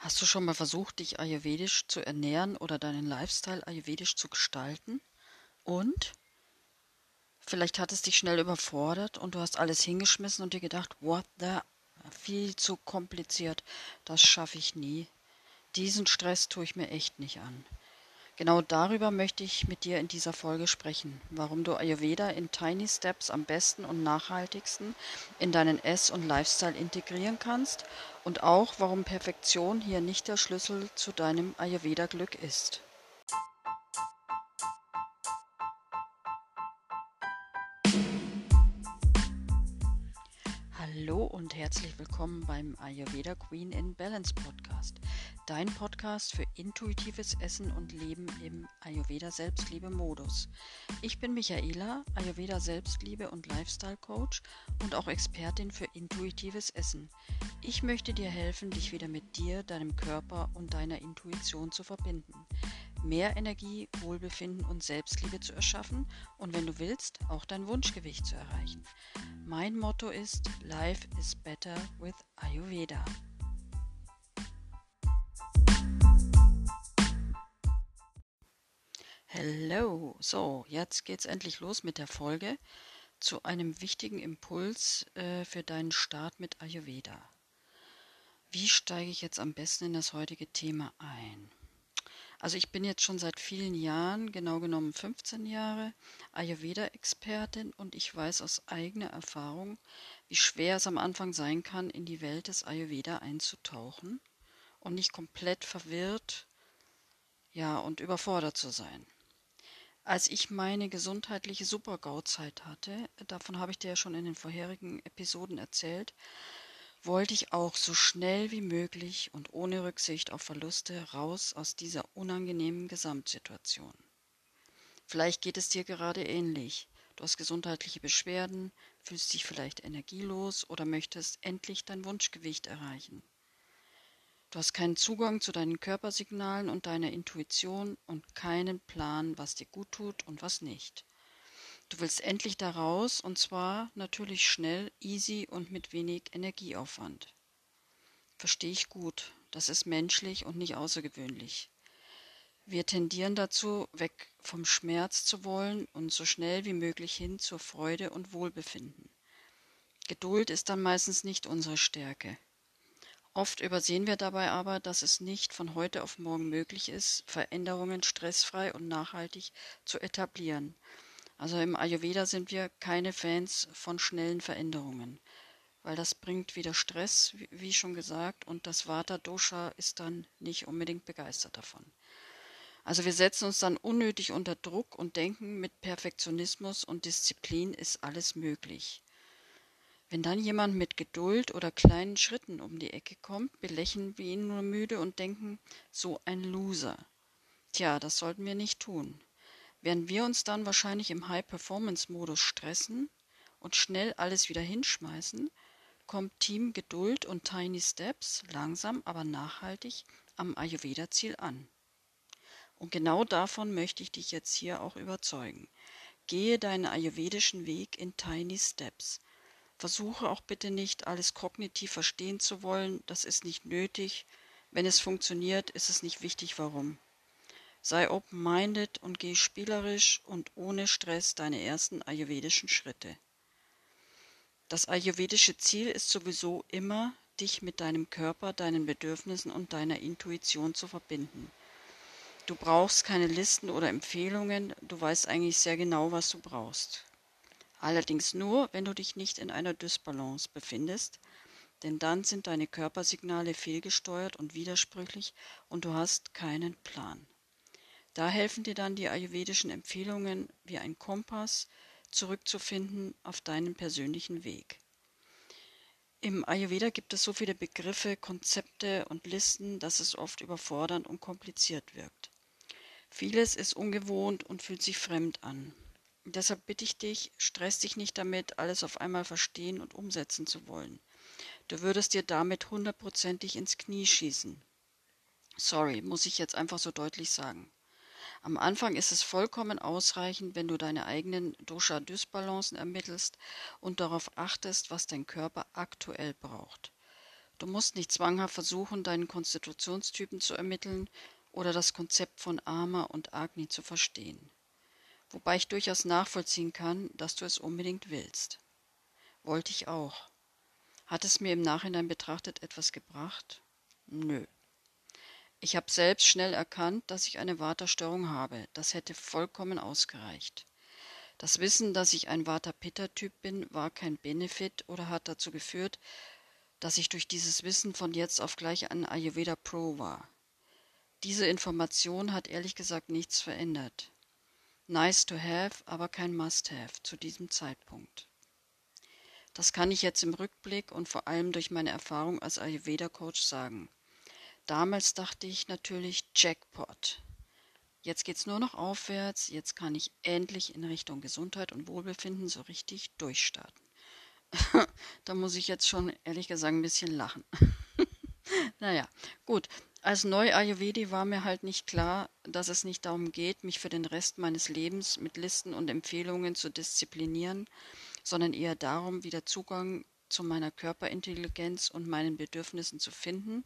Hast du schon mal versucht, dich ayurvedisch zu ernähren oder deinen Lifestyle ayurvedisch zu gestalten? Und? Vielleicht hat es dich schnell überfordert und du hast alles hingeschmissen und dir gedacht, what the? Viel zu kompliziert, das schaffe ich nie. Diesen Stress tue ich mir echt nicht an. Genau darüber möchte ich mit dir in dieser Folge sprechen, warum du Ayurveda in Tiny Steps am besten und nachhaltigsten in deinen Ess- und Lifestyle integrieren kannst und auch warum Perfektion hier nicht der Schlüssel zu deinem Ayurveda-Glück ist. Hallo und herzlich willkommen beim Ayurveda Queen in Balance Podcast, dein Podcast für intuitives Essen und Leben im Ayurveda Selbstliebe Modus. Ich bin Michaela, Ayurveda Selbstliebe und Lifestyle Coach und auch Expertin für intuitives Essen. Ich möchte dir helfen, dich wieder mit dir, deinem Körper und deiner Intuition zu verbinden mehr Energie, Wohlbefinden und Selbstliebe zu erschaffen und wenn du willst, auch dein Wunschgewicht zu erreichen. Mein Motto ist Life is better with Ayurveda. Hallo, so, jetzt geht's endlich los mit der Folge zu einem wichtigen Impuls äh, für deinen Start mit Ayurveda. Wie steige ich jetzt am besten in das heutige Thema ein? Also ich bin jetzt schon seit vielen Jahren, genau genommen 15 Jahre, Ayurveda-Expertin und ich weiß aus eigener Erfahrung, wie schwer es am Anfang sein kann, in die Welt des Ayurveda einzutauchen und nicht komplett verwirrt, ja, und überfordert zu sein. Als ich meine gesundheitliche Super-GAU-Zeit hatte, davon habe ich dir ja schon in den vorherigen Episoden erzählt, wollte ich auch so schnell wie möglich und ohne Rücksicht auf Verluste raus aus dieser unangenehmen Gesamtsituation. Vielleicht geht es dir gerade ähnlich. Du hast gesundheitliche Beschwerden, fühlst dich vielleicht energielos oder möchtest endlich dein Wunschgewicht erreichen. Du hast keinen Zugang zu deinen Körpersignalen und deiner Intuition und keinen Plan, was dir gut tut und was nicht. Du willst endlich da raus und zwar natürlich schnell, easy und mit wenig Energieaufwand. Verstehe ich gut. Das ist menschlich und nicht außergewöhnlich. Wir tendieren dazu, weg vom Schmerz zu wollen und so schnell wie möglich hin zur Freude und Wohlbefinden. Geduld ist dann meistens nicht unsere Stärke. Oft übersehen wir dabei aber, dass es nicht von heute auf morgen möglich ist, Veränderungen stressfrei und nachhaltig zu etablieren also im Ayurveda sind wir keine Fans von schnellen Veränderungen, weil das bringt wieder Stress, wie schon gesagt, und das Vata-Dosha ist dann nicht unbedingt begeistert davon. Also wir setzen uns dann unnötig unter Druck und denken, mit Perfektionismus und Disziplin ist alles möglich. Wenn dann jemand mit Geduld oder kleinen Schritten um die Ecke kommt, belächeln wir ihn nur müde und denken, so ein Loser. Tja, das sollten wir nicht tun. Während wir uns dann wahrscheinlich im High-Performance-Modus stressen und schnell alles wieder hinschmeißen, kommt Team Geduld und Tiny Steps langsam, aber nachhaltig am Ayurveda-Ziel an. Und genau davon möchte ich dich jetzt hier auch überzeugen. Gehe deinen ayurvedischen Weg in Tiny Steps. Versuche auch bitte nicht, alles kognitiv verstehen zu wollen, das ist nicht nötig. Wenn es funktioniert, ist es nicht wichtig, warum. Sei open-minded und geh spielerisch und ohne Stress deine ersten ayurvedischen Schritte. Das ayurvedische Ziel ist sowieso immer, dich mit deinem Körper, deinen Bedürfnissen und deiner Intuition zu verbinden. Du brauchst keine Listen oder Empfehlungen, du weißt eigentlich sehr genau, was du brauchst. Allerdings nur, wenn du dich nicht in einer Dysbalance befindest, denn dann sind deine Körpersignale fehlgesteuert und widersprüchlich und du hast keinen Plan. Da helfen dir dann die ayurvedischen Empfehlungen wie ein Kompass zurückzufinden auf deinen persönlichen Weg. Im Ayurveda gibt es so viele Begriffe, Konzepte und Listen, dass es oft überfordernd und kompliziert wirkt. Vieles ist ungewohnt und fühlt sich fremd an. deshalb bitte ich dich, stress dich nicht damit, alles auf einmal verstehen und umsetzen zu wollen. Du würdest dir damit hundertprozentig ins Knie schießen. Sorry, muss ich jetzt einfach so deutlich sagen. Am Anfang ist es vollkommen ausreichend, wenn du deine eigenen Dosha-Dysbalancen ermittelst und darauf achtest, was dein Körper aktuell braucht. Du musst nicht zwanghaft versuchen, deinen Konstitutionstypen zu ermitteln oder das Konzept von Ama und Agni zu verstehen. Wobei ich durchaus nachvollziehen kann, dass du es unbedingt willst. Wollte ich auch. Hat es mir im Nachhinein betrachtet etwas gebracht? Nö. Ich habe selbst schnell erkannt, dass ich eine Waterstörung habe. Das hätte vollkommen ausgereicht. Das Wissen, dass ich ein Vata-Pitta-Typ bin, war kein Benefit oder hat dazu geführt, dass ich durch dieses Wissen von jetzt auf gleich ein Ayurveda Pro war. Diese Information hat ehrlich gesagt nichts verändert. Nice to have, aber kein Must have zu diesem Zeitpunkt. Das kann ich jetzt im Rückblick und vor allem durch meine Erfahrung als Ayurveda-Coach sagen. Damals dachte ich natürlich Jackpot. Jetzt geht's nur noch aufwärts, jetzt kann ich endlich in Richtung Gesundheit und Wohlbefinden so richtig durchstarten. da muss ich jetzt schon ehrlich gesagt ein bisschen lachen. naja, gut. Als Neu-Ayurvedi war mir halt nicht klar, dass es nicht darum geht, mich für den Rest meines Lebens mit Listen und Empfehlungen zu disziplinieren, sondern eher darum, wieder Zugang zu meiner Körperintelligenz und meinen Bedürfnissen zu finden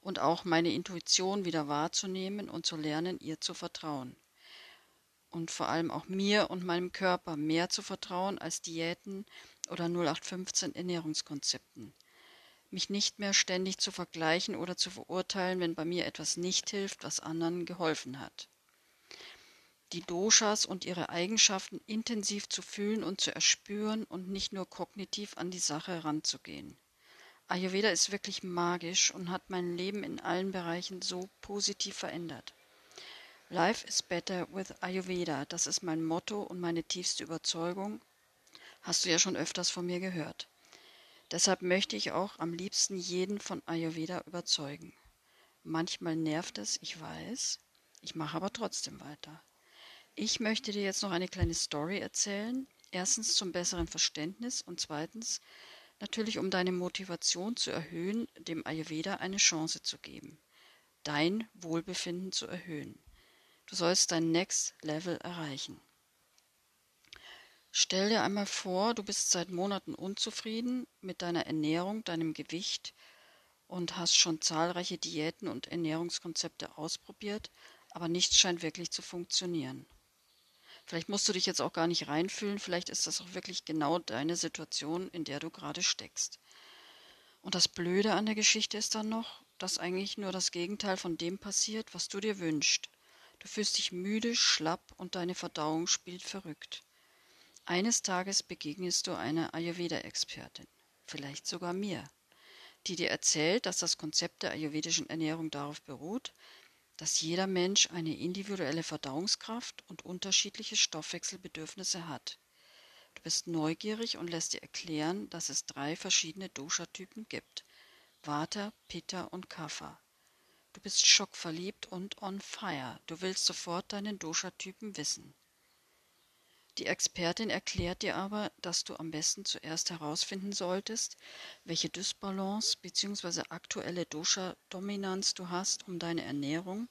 und auch meine Intuition wieder wahrzunehmen und zu lernen, ihr zu vertrauen. Und vor allem auch mir und meinem Körper mehr zu vertrauen als Diäten oder 0815 Ernährungskonzepten. Mich nicht mehr ständig zu vergleichen oder zu verurteilen, wenn bei mir etwas nicht hilft, was anderen geholfen hat. Die Doshas und ihre Eigenschaften intensiv zu fühlen und zu erspüren und nicht nur kognitiv an die Sache heranzugehen. Ayurveda ist wirklich magisch und hat mein Leben in allen Bereichen so positiv verändert. Life is better with Ayurveda, das ist mein Motto und meine tiefste Überzeugung. Hast du ja schon öfters von mir gehört. Deshalb möchte ich auch am liebsten jeden von Ayurveda überzeugen. Manchmal nervt es, ich weiß, ich mache aber trotzdem weiter. Ich möchte dir jetzt noch eine kleine Story erzählen. Erstens zum besseren Verständnis und zweitens Natürlich, um deine Motivation zu erhöhen, dem Ayurveda eine Chance zu geben, dein Wohlbefinden zu erhöhen. Du sollst dein Next Level erreichen. Stell dir einmal vor, du bist seit Monaten unzufrieden mit deiner Ernährung, deinem Gewicht und hast schon zahlreiche Diäten und Ernährungskonzepte ausprobiert, aber nichts scheint wirklich zu funktionieren. Vielleicht musst du dich jetzt auch gar nicht reinfühlen, vielleicht ist das auch wirklich genau deine Situation, in der du gerade steckst. Und das Blöde an der Geschichte ist dann noch, dass eigentlich nur das Gegenteil von dem passiert, was du dir wünschst. Du fühlst dich müde, schlapp und deine Verdauung spielt verrückt. Eines Tages begegnest du einer Ayurveda-Expertin, vielleicht sogar mir, die dir erzählt, dass das Konzept der ayurvedischen Ernährung darauf beruht, dass jeder Mensch eine individuelle Verdauungskraft und unterschiedliche Stoffwechselbedürfnisse hat. Du bist neugierig und lässt dir erklären, dass es drei verschiedene Dosha-Typen gibt: Vata, Pitta und Kapha. Du bist schockverliebt und on fire. Du willst sofort deinen Dosha-Typen wissen. Die Expertin erklärt dir aber, dass du am besten zuerst herausfinden solltest, welche Dysbalance bzw. aktuelle Dosha-Dominanz du hast, um deine Ernährung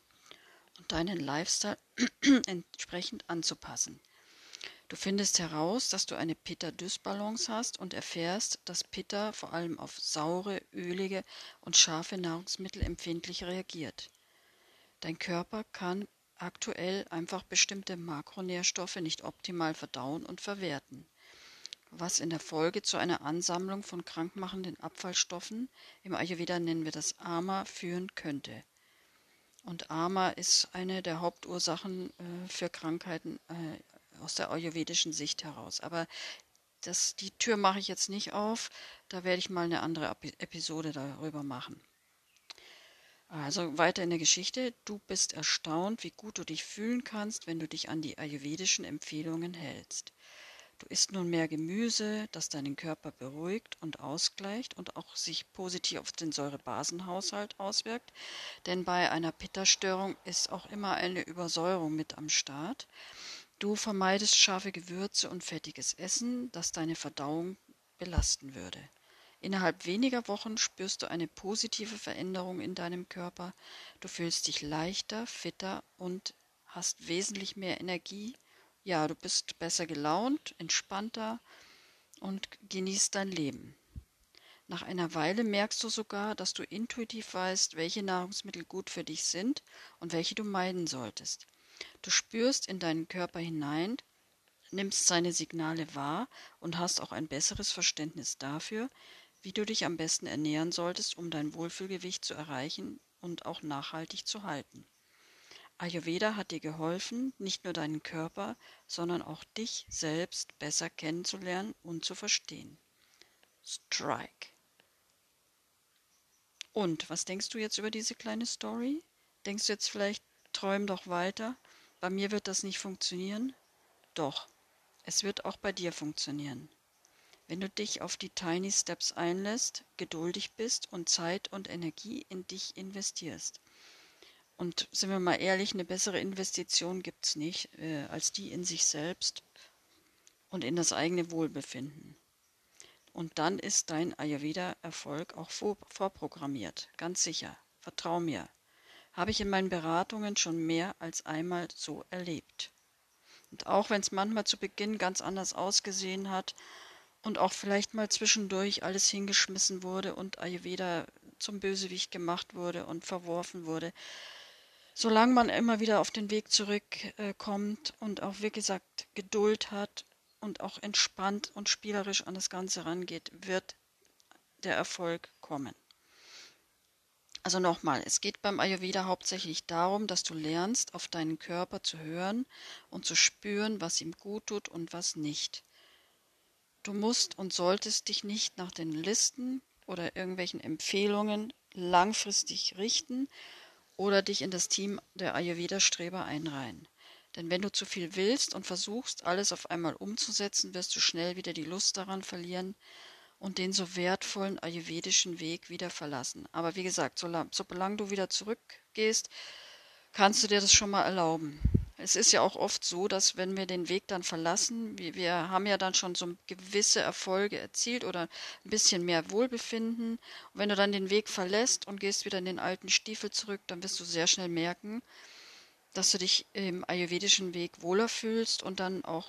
deinen Lifestyle entsprechend anzupassen. Du findest heraus, dass du eine Pitta-Dysbalance hast und erfährst, dass Pitta vor allem auf saure, ölige und scharfe Nahrungsmittel empfindlich reagiert. Dein Körper kann aktuell einfach bestimmte Makronährstoffe nicht optimal verdauen und verwerten, was in der Folge zu einer Ansammlung von krankmachenden Abfallstoffen, im Ayurveda nennen wir das Ama, führen könnte. Und Ama ist eine der Hauptursachen äh, für Krankheiten äh, aus der ayurvedischen Sicht heraus. Aber das, die Tür mache ich jetzt nicht auf. Da werde ich mal eine andere Episode darüber machen. Also weiter in der Geschichte. Du bist erstaunt, wie gut du dich fühlen kannst, wenn du dich an die ayurvedischen Empfehlungen hältst. Du isst nun mehr Gemüse, das deinen Körper beruhigt und ausgleicht und auch sich positiv auf den Säurebasenhaushalt auswirkt, denn bei einer Pitta-Störung ist auch immer eine Übersäuerung mit am Start. Du vermeidest scharfe Gewürze und fettiges Essen, das deine Verdauung belasten würde. Innerhalb weniger Wochen spürst du eine positive Veränderung in deinem Körper. Du fühlst dich leichter, fitter und hast wesentlich mehr Energie, ja, du bist besser gelaunt, entspannter und genießt dein Leben. Nach einer Weile merkst du sogar, dass du intuitiv weißt, welche Nahrungsmittel gut für dich sind und welche du meiden solltest. Du spürst in deinen Körper hinein, nimmst seine Signale wahr und hast auch ein besseres Verständnis dafür, wie du dich am besten ernähren solltest, um dein Wohlfühlgewicht zu erreichen und auch nachhaltig zu halten. Ayurveda hat dir geholfen, nicht nur deinen Körper, sondern auch dich selbst besser kennenzulernen und zu verstehen. Strike. Und was denkst du jetzt über diese kleine Story? Denkst du jetzt vielleicht, träum doch weiter? Bei mir wird das nicht funktionieren? Doch, es wird auch bei dir funktionieren. Wenn du dich auf die Tiny Steps einlässt, geduldig bist und Zeit und Energie in dich investierst. Und sind wir mal ehrlich, eine bessere Investition gibt es nicht äh, als die in sich selbst und in das eigene Wohlbefinden. Und dann ist dein Ayurveda-Erfolg auch vor, vorprogrammiert, ganz sicher. Vertrau mir. Habe ich in meinen Beratungen schon mehr als einmal so erlebt. Und auch wenn es manchmal zu Beginn ganz anders ausgesehen hat, und auch vielleicht mal zwischendurch alles hingeschmissen wurde und Ayurveda zum Bösewicht gemacht wurde und verworfen wurde. Solange man immer wieder auf den Weg zurückkommt äh, und auch, wie gesagt, Geduld hat und auch entspannt und spielerisch an das Ganze rangeht, wird der Erfolg kommen. Also nochmal, es geht beim Ayurveda hauptsächlich darum, dass du lernst, auf deinen Körper zu hören und zu spüren, was ihm gut tut und was nicht. Du musst und solltest dich nicht nach den Listen oder irgendwelchen Empfehlungen langfristig richten oder dich in das Team der Ayurveda-Streber einreihen. Denn wenn du zu viel willst und versuchst, alles auf einmal umzusetzen, wirst du schnell wieder die Lust daran verlieren und den so wertvollen ayurvedischen Weg wieder verlassen. Aber wie gesagt, solange du wieder zurückgehst, kannst du dir das schon mal erlauben es ist ja auch oft so, dass wenn wir den Weg dann verlassen, wir, wir haben ja dann schon so gewisse Erfolge erzielt oder ein bisschen mehr Wohlbefinden. Und wenn du dann den Weg verlässt und gehst wieder in den alten Stiefel zurück, dann wirst du sehr schnell merken, dass du dich im ayurvedischen Weg wohler fühlst und dann auch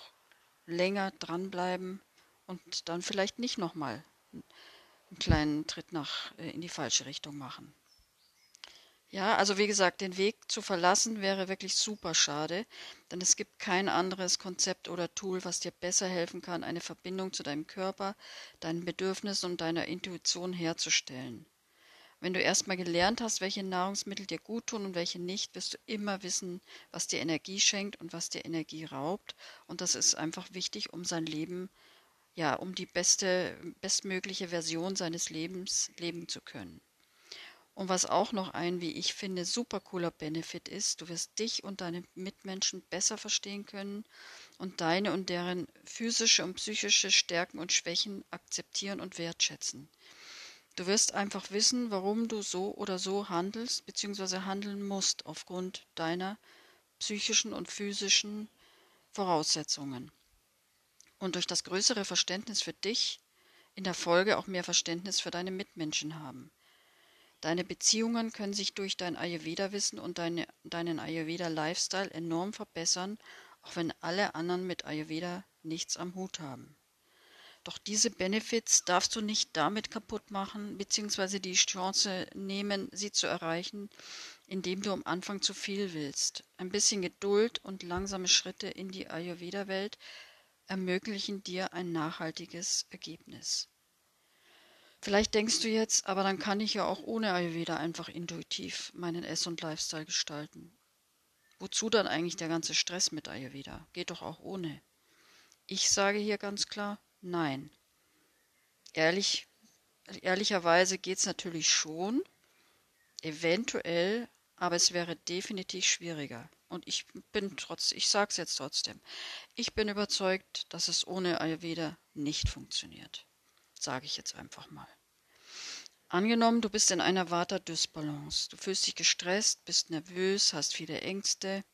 länger dranbleiben und dann vielleicht nicht nochmal einen kleinen Tritt nach äh, in die falsche Richtung machen. Ja, also wie gesagt, den Weg zu verlassen wäre wirklich super schade, denn es gibt kein anderes Konzept oder Tool, was dir besser helfen kann, eine Verbindung zu deinem Körper, deinen Bedürfnissen und deiner Intuition herzustellen. Wenn du erstmal gelernt hast, welche Nahrungsmittel dir gut tun und welche nicht, wirst du immer wissen, was dir Energie schenkt und was dir Energie raubt. Und das ist einfach wichtig, um sein Leben, ja, um die beste, bestmögliche Version seines Lebens leben zu können. Und was auch noch ein, wie ich finde, super cooler Benefit ist, du wirst dich und deine Mitmenschen besser verstehen können und deine und deren physische und psychische Stärken und Schwächen akzeptieren und wertschätzen. Du wirst einfach wissen, warum du so oder so handelst bzw. handeln musst aufgrund deiner psychischen und physischen Voraussetzungen. Und durch das größere Verständnis für dich in der Folge auch mehr Verständnis für deine Mitmenschen haben. Deine Beziehungen können sich durch dein Ayurveda-Wissen und deine, deinen Ayurveda-Lifestyle enorm verbessern, auch wenn alle anderen mit Ayurveda nichts am Hut haben. Doch diese Benefits darfst du nicht damit kaputt machen, beziehungsweise die Chance nehmen, sie zu erreichen, indem du am Anfang zu viel willst. Ein bisschen Geduld und langsame Schritte in die Ayurveda-Welt ermöglichen dir ein nachhaltiges Ergebnis. Vielleicht denkst du jetzt, aber dann kann ich ja auch ohne Ayurveda einfach intuitiv meinen Ess- und Lifestyle gestalten. Wozu dann eigentlich der ganze Stress mit Ayurveda? Geht doch auch ohne. Ich sage hier ganz klar, nein. Ehrlich, ehrlicherweise geht es natürlich schon, eventuell, aber es wäre definitiv schwieriger. Und ich bin trotz, ich sage es jetzt trotzdem, ich bin überzeugt, dass es ohne Ayurveda nicht funktioniert sage ich jetzt einfach mal. Angenommen, du bist in einer Vata-Dysbalance. Du fühlst dich gestresst, bist nervös, hast viele Ängste.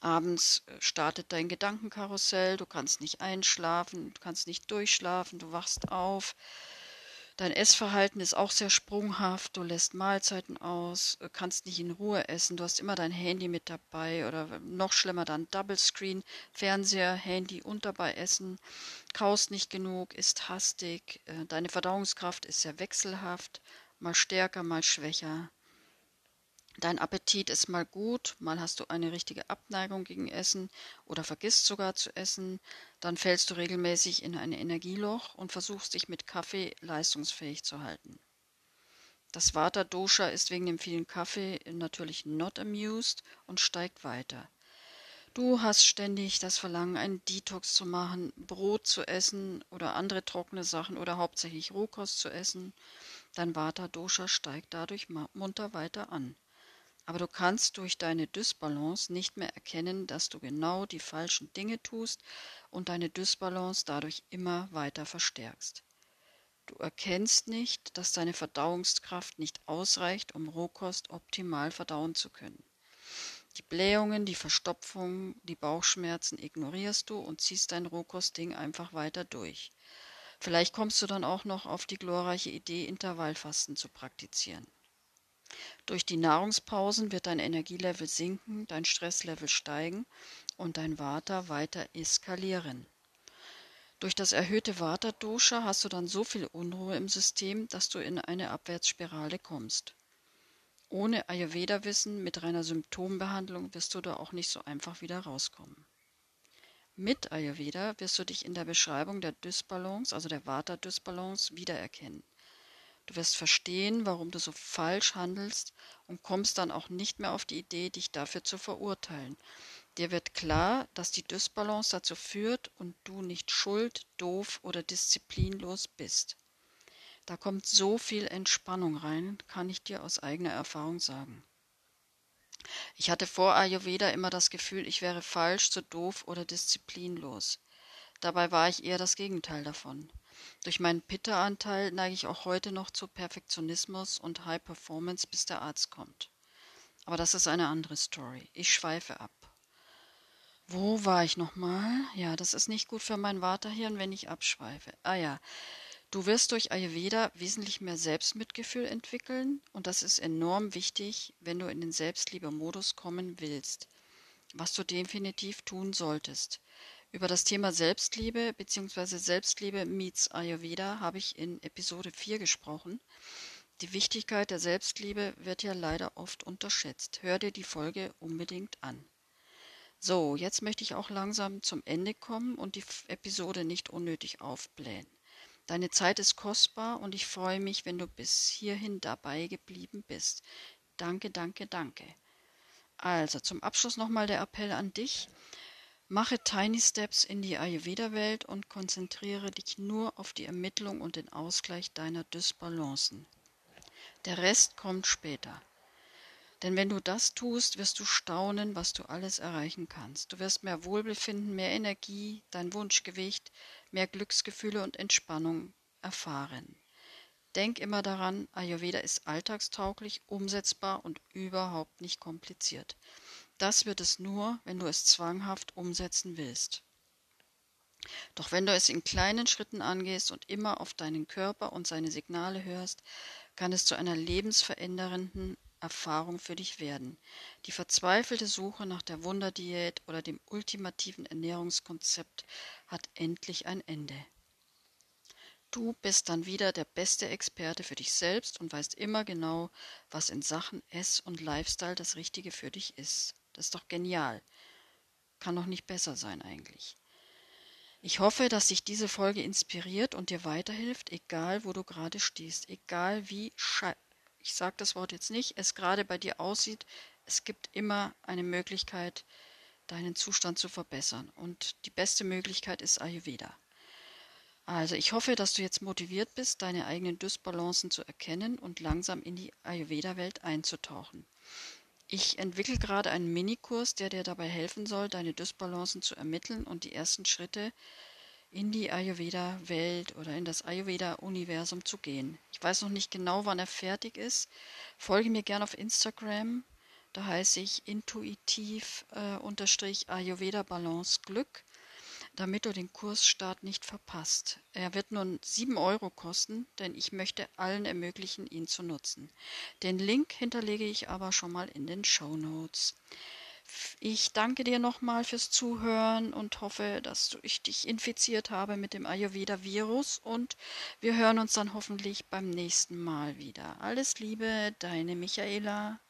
Abends äh, startet dein Gedankenkarussell, du kannst nicht einschlafen, du kannst nicht durchschlafen, du wachst auf. Dein Essverhalten ist auch sehr sprunghaft. Du lässt Mahlzeiten aus, äh, kannst nicht in Ruhe essen. Du hast immer dein Handy mit dabei oder noch schlimmer dann Double Screen, Fernseher, Handy und dabei Essen. Kaust nicht genug, isst hastig. Äh, deine Verdauungskraft ist sehr wechselhaft, mal stärker, mal schwächer. Dein Appetit ist mal gut, mal hast du eine richtige Abneigung gegen Essen oder vergisst sogar zu essen, dann fällst du regelmäßig in ein Energieloch und versuchst dich mit Kaffee leistungsfähig zu halten. Das Vata Dosha ist wegen dem vielen Kaffee natürlich not amused und steigt weiter. Du hast ständig das Verlangen, einen Detox zu machen, Brot zu essen oder andere trockene Sachen oder hauptsächlich Rohkost zu essen. Dein Vata Dosha steigt dadurch munter weiter an. Aber du kannst durch deine Dysbalance nicht mehr erkennen, dass du genau die falschen Dinge tust und deine Dysbalance dadurch immer weiter verstärkst. Du erkennst nicht, dass deine Verdauungskraft nicht ausreicht, um Rohkost optimal verdauen zu können. Die Blähungen, die Verstopfung, die Bauchschmerzen ignorierst du und ziehst dein Rohkostding einfach weiter durch. Vielleicht kommst du dann auch noch auf die glorreiche Idee, Intervallfasten zu praktizieren. Durch die Nahrungspausen wird dein Energielevel sinken, dein Stresslevel steigen und dein Vata weiter eskalieren. Durch das erhöhte Vata-Dosha hast du dann so viel Unruhe im System, dass du in eine Abwärtsspirale kommst. Ohne Ayurveda-Wissen mit reiner Symptombehandlung wirst du da auch nicht so einfach wieder rauskommen. Mit Ayurveda wirst du dich in der Beschreibung der Dysbalance, also der Vata-Dysbalance, wiedererkennen. Du wirst verstehen, warum du so falsch handelst und kommst dann auch nicht mehr auf die Idee, dich dafür zu verurteilen. Dir wird klar, dass die Dysbalance dazu führt und du nicht schuld, doof oder disziplinlos bist. Da kommt so viel Entspannung rein, kann ich dir aus eigener Erfahrung sagen. Ich hatte vor Ayurveda immer das Gefühl, ich wäre falsch, zu doof oder disziplinlos. Dabei war ich eher das Gegenteil davon. Durch meinen Pitta-Anteil neige ich auch heute noch zu Perfektionismus und High Performance, bis der Arzt kommt. Aber das ist eine andere Story. Ich schweife ab. Wo war ich nochmal? Ja, das ist nicht gut für mein Vaterhirn, wenn ich abschweife. Ah ja, du wirst durch Ayurveda wesentlich mehr Selbstmitgefühl entwickeln und das ist enorm wichtig, wenn du in den Selbstliebe-Modus kommen willst, was du definitiv tun solltest. Über das Thema Selbstliebe bzw. Selbstliebe meets Ayurveda habe ich in Episode 4 gesprochen. Die Wichtigkeit der Selbstliebe wird ja leider oft unterschätzt. Hör dir die Folge unbedingt an. So, jetzt möchte ich auch langsam zum Ende kommen und die Episode nicht unnötig aufblähen. Deine Zeit ist kostbar und ich freue mich, wenn du bis hierhin dabei geblieben bist. Danke, danke, danke. Also zum Abschluss nochmal der Appell an dich. Mache Tiny Steps in die Ayurveda-Welt und konzentriere dich nur auf die Ermittlung und den Ausgleich deiner Dysbalancen. Der Rest kommt später. Denn wenn du das tust, wirst du staunen, was du alles erreichen kannst. Du wirst mehr Wohlbefinden, mehr Energie, dein Wunschgewicht, mehr Glücksgefühle und Entspannung erfahren. Denk immer daran, Ayurveda ist alltagstauglich, umsetzbar und überhaupt nicht kompliziert. Das wird es nur, wenn du es zwanghaft umsetzen willst. Doch wenn du es in kleinen Schritten angehst und immer auf deinen Körper und seine Signale hörst, kann es zu einer lebensverändernden Erfahrung für dich werden. Die verzweifelte Suche nach der Wunderdiät oder dem ultimativen Ernährungskonzept hat endlich ein Ende. Du bist dann wieder der beste Experte für dich selbst und weißt immer genau, was in Sachen Ess und Lifestyle das Richtige für dich ist. Das ist doch genial. Kann doch nicht besser sein eigentlich. Ich hoffe, dass dich diese Folge inspiriert und dir weiterhilft, egal wo du gerade stehst, egal wie sche ich sage das Wort jetzt nicht, es gerade bei dir aussieht, es gibt immer eine Möglichkeit, deinen Zustand zu verbessern. Und die beste Möglichkeit ist Ayurveda. Also ich hoffe, dass du jetzt motiviert bist, deine eigenen Dysbalancen zu erkennen und langsam in die Ayurveda-Welt einzutauchen. Ich entwickle gerade einen Minikurs, der dir dabei helfen soll, deine Dysbalancen zu ermitteln und die ersten Schritte in die Ayurveda-Welt oder in das Ayurveda-Universum zu gehen. Ich weiß noch nicht genau, wann er fertig ist. Folge mir gerne auf Instagram. Da heiße ich intuitiv äh, Ayurveda Balance Glück. Damit du den Kursstart nicht verpasst. Er wird nun 7 Euro kosten, denn ich möchte allen ermöglichen, ihn zu nutzen. Den Link hinterlege ich aber schon mal in den Show Notes. Ich danke dir nochmal fürs Zuhören und hoffe, dass ich dich infiziert habe mit dem Ayurveda-Virus und wir hören uns dann hoffentlich beim nächsten Mal wieder. Alles Liebe, deine Michaela.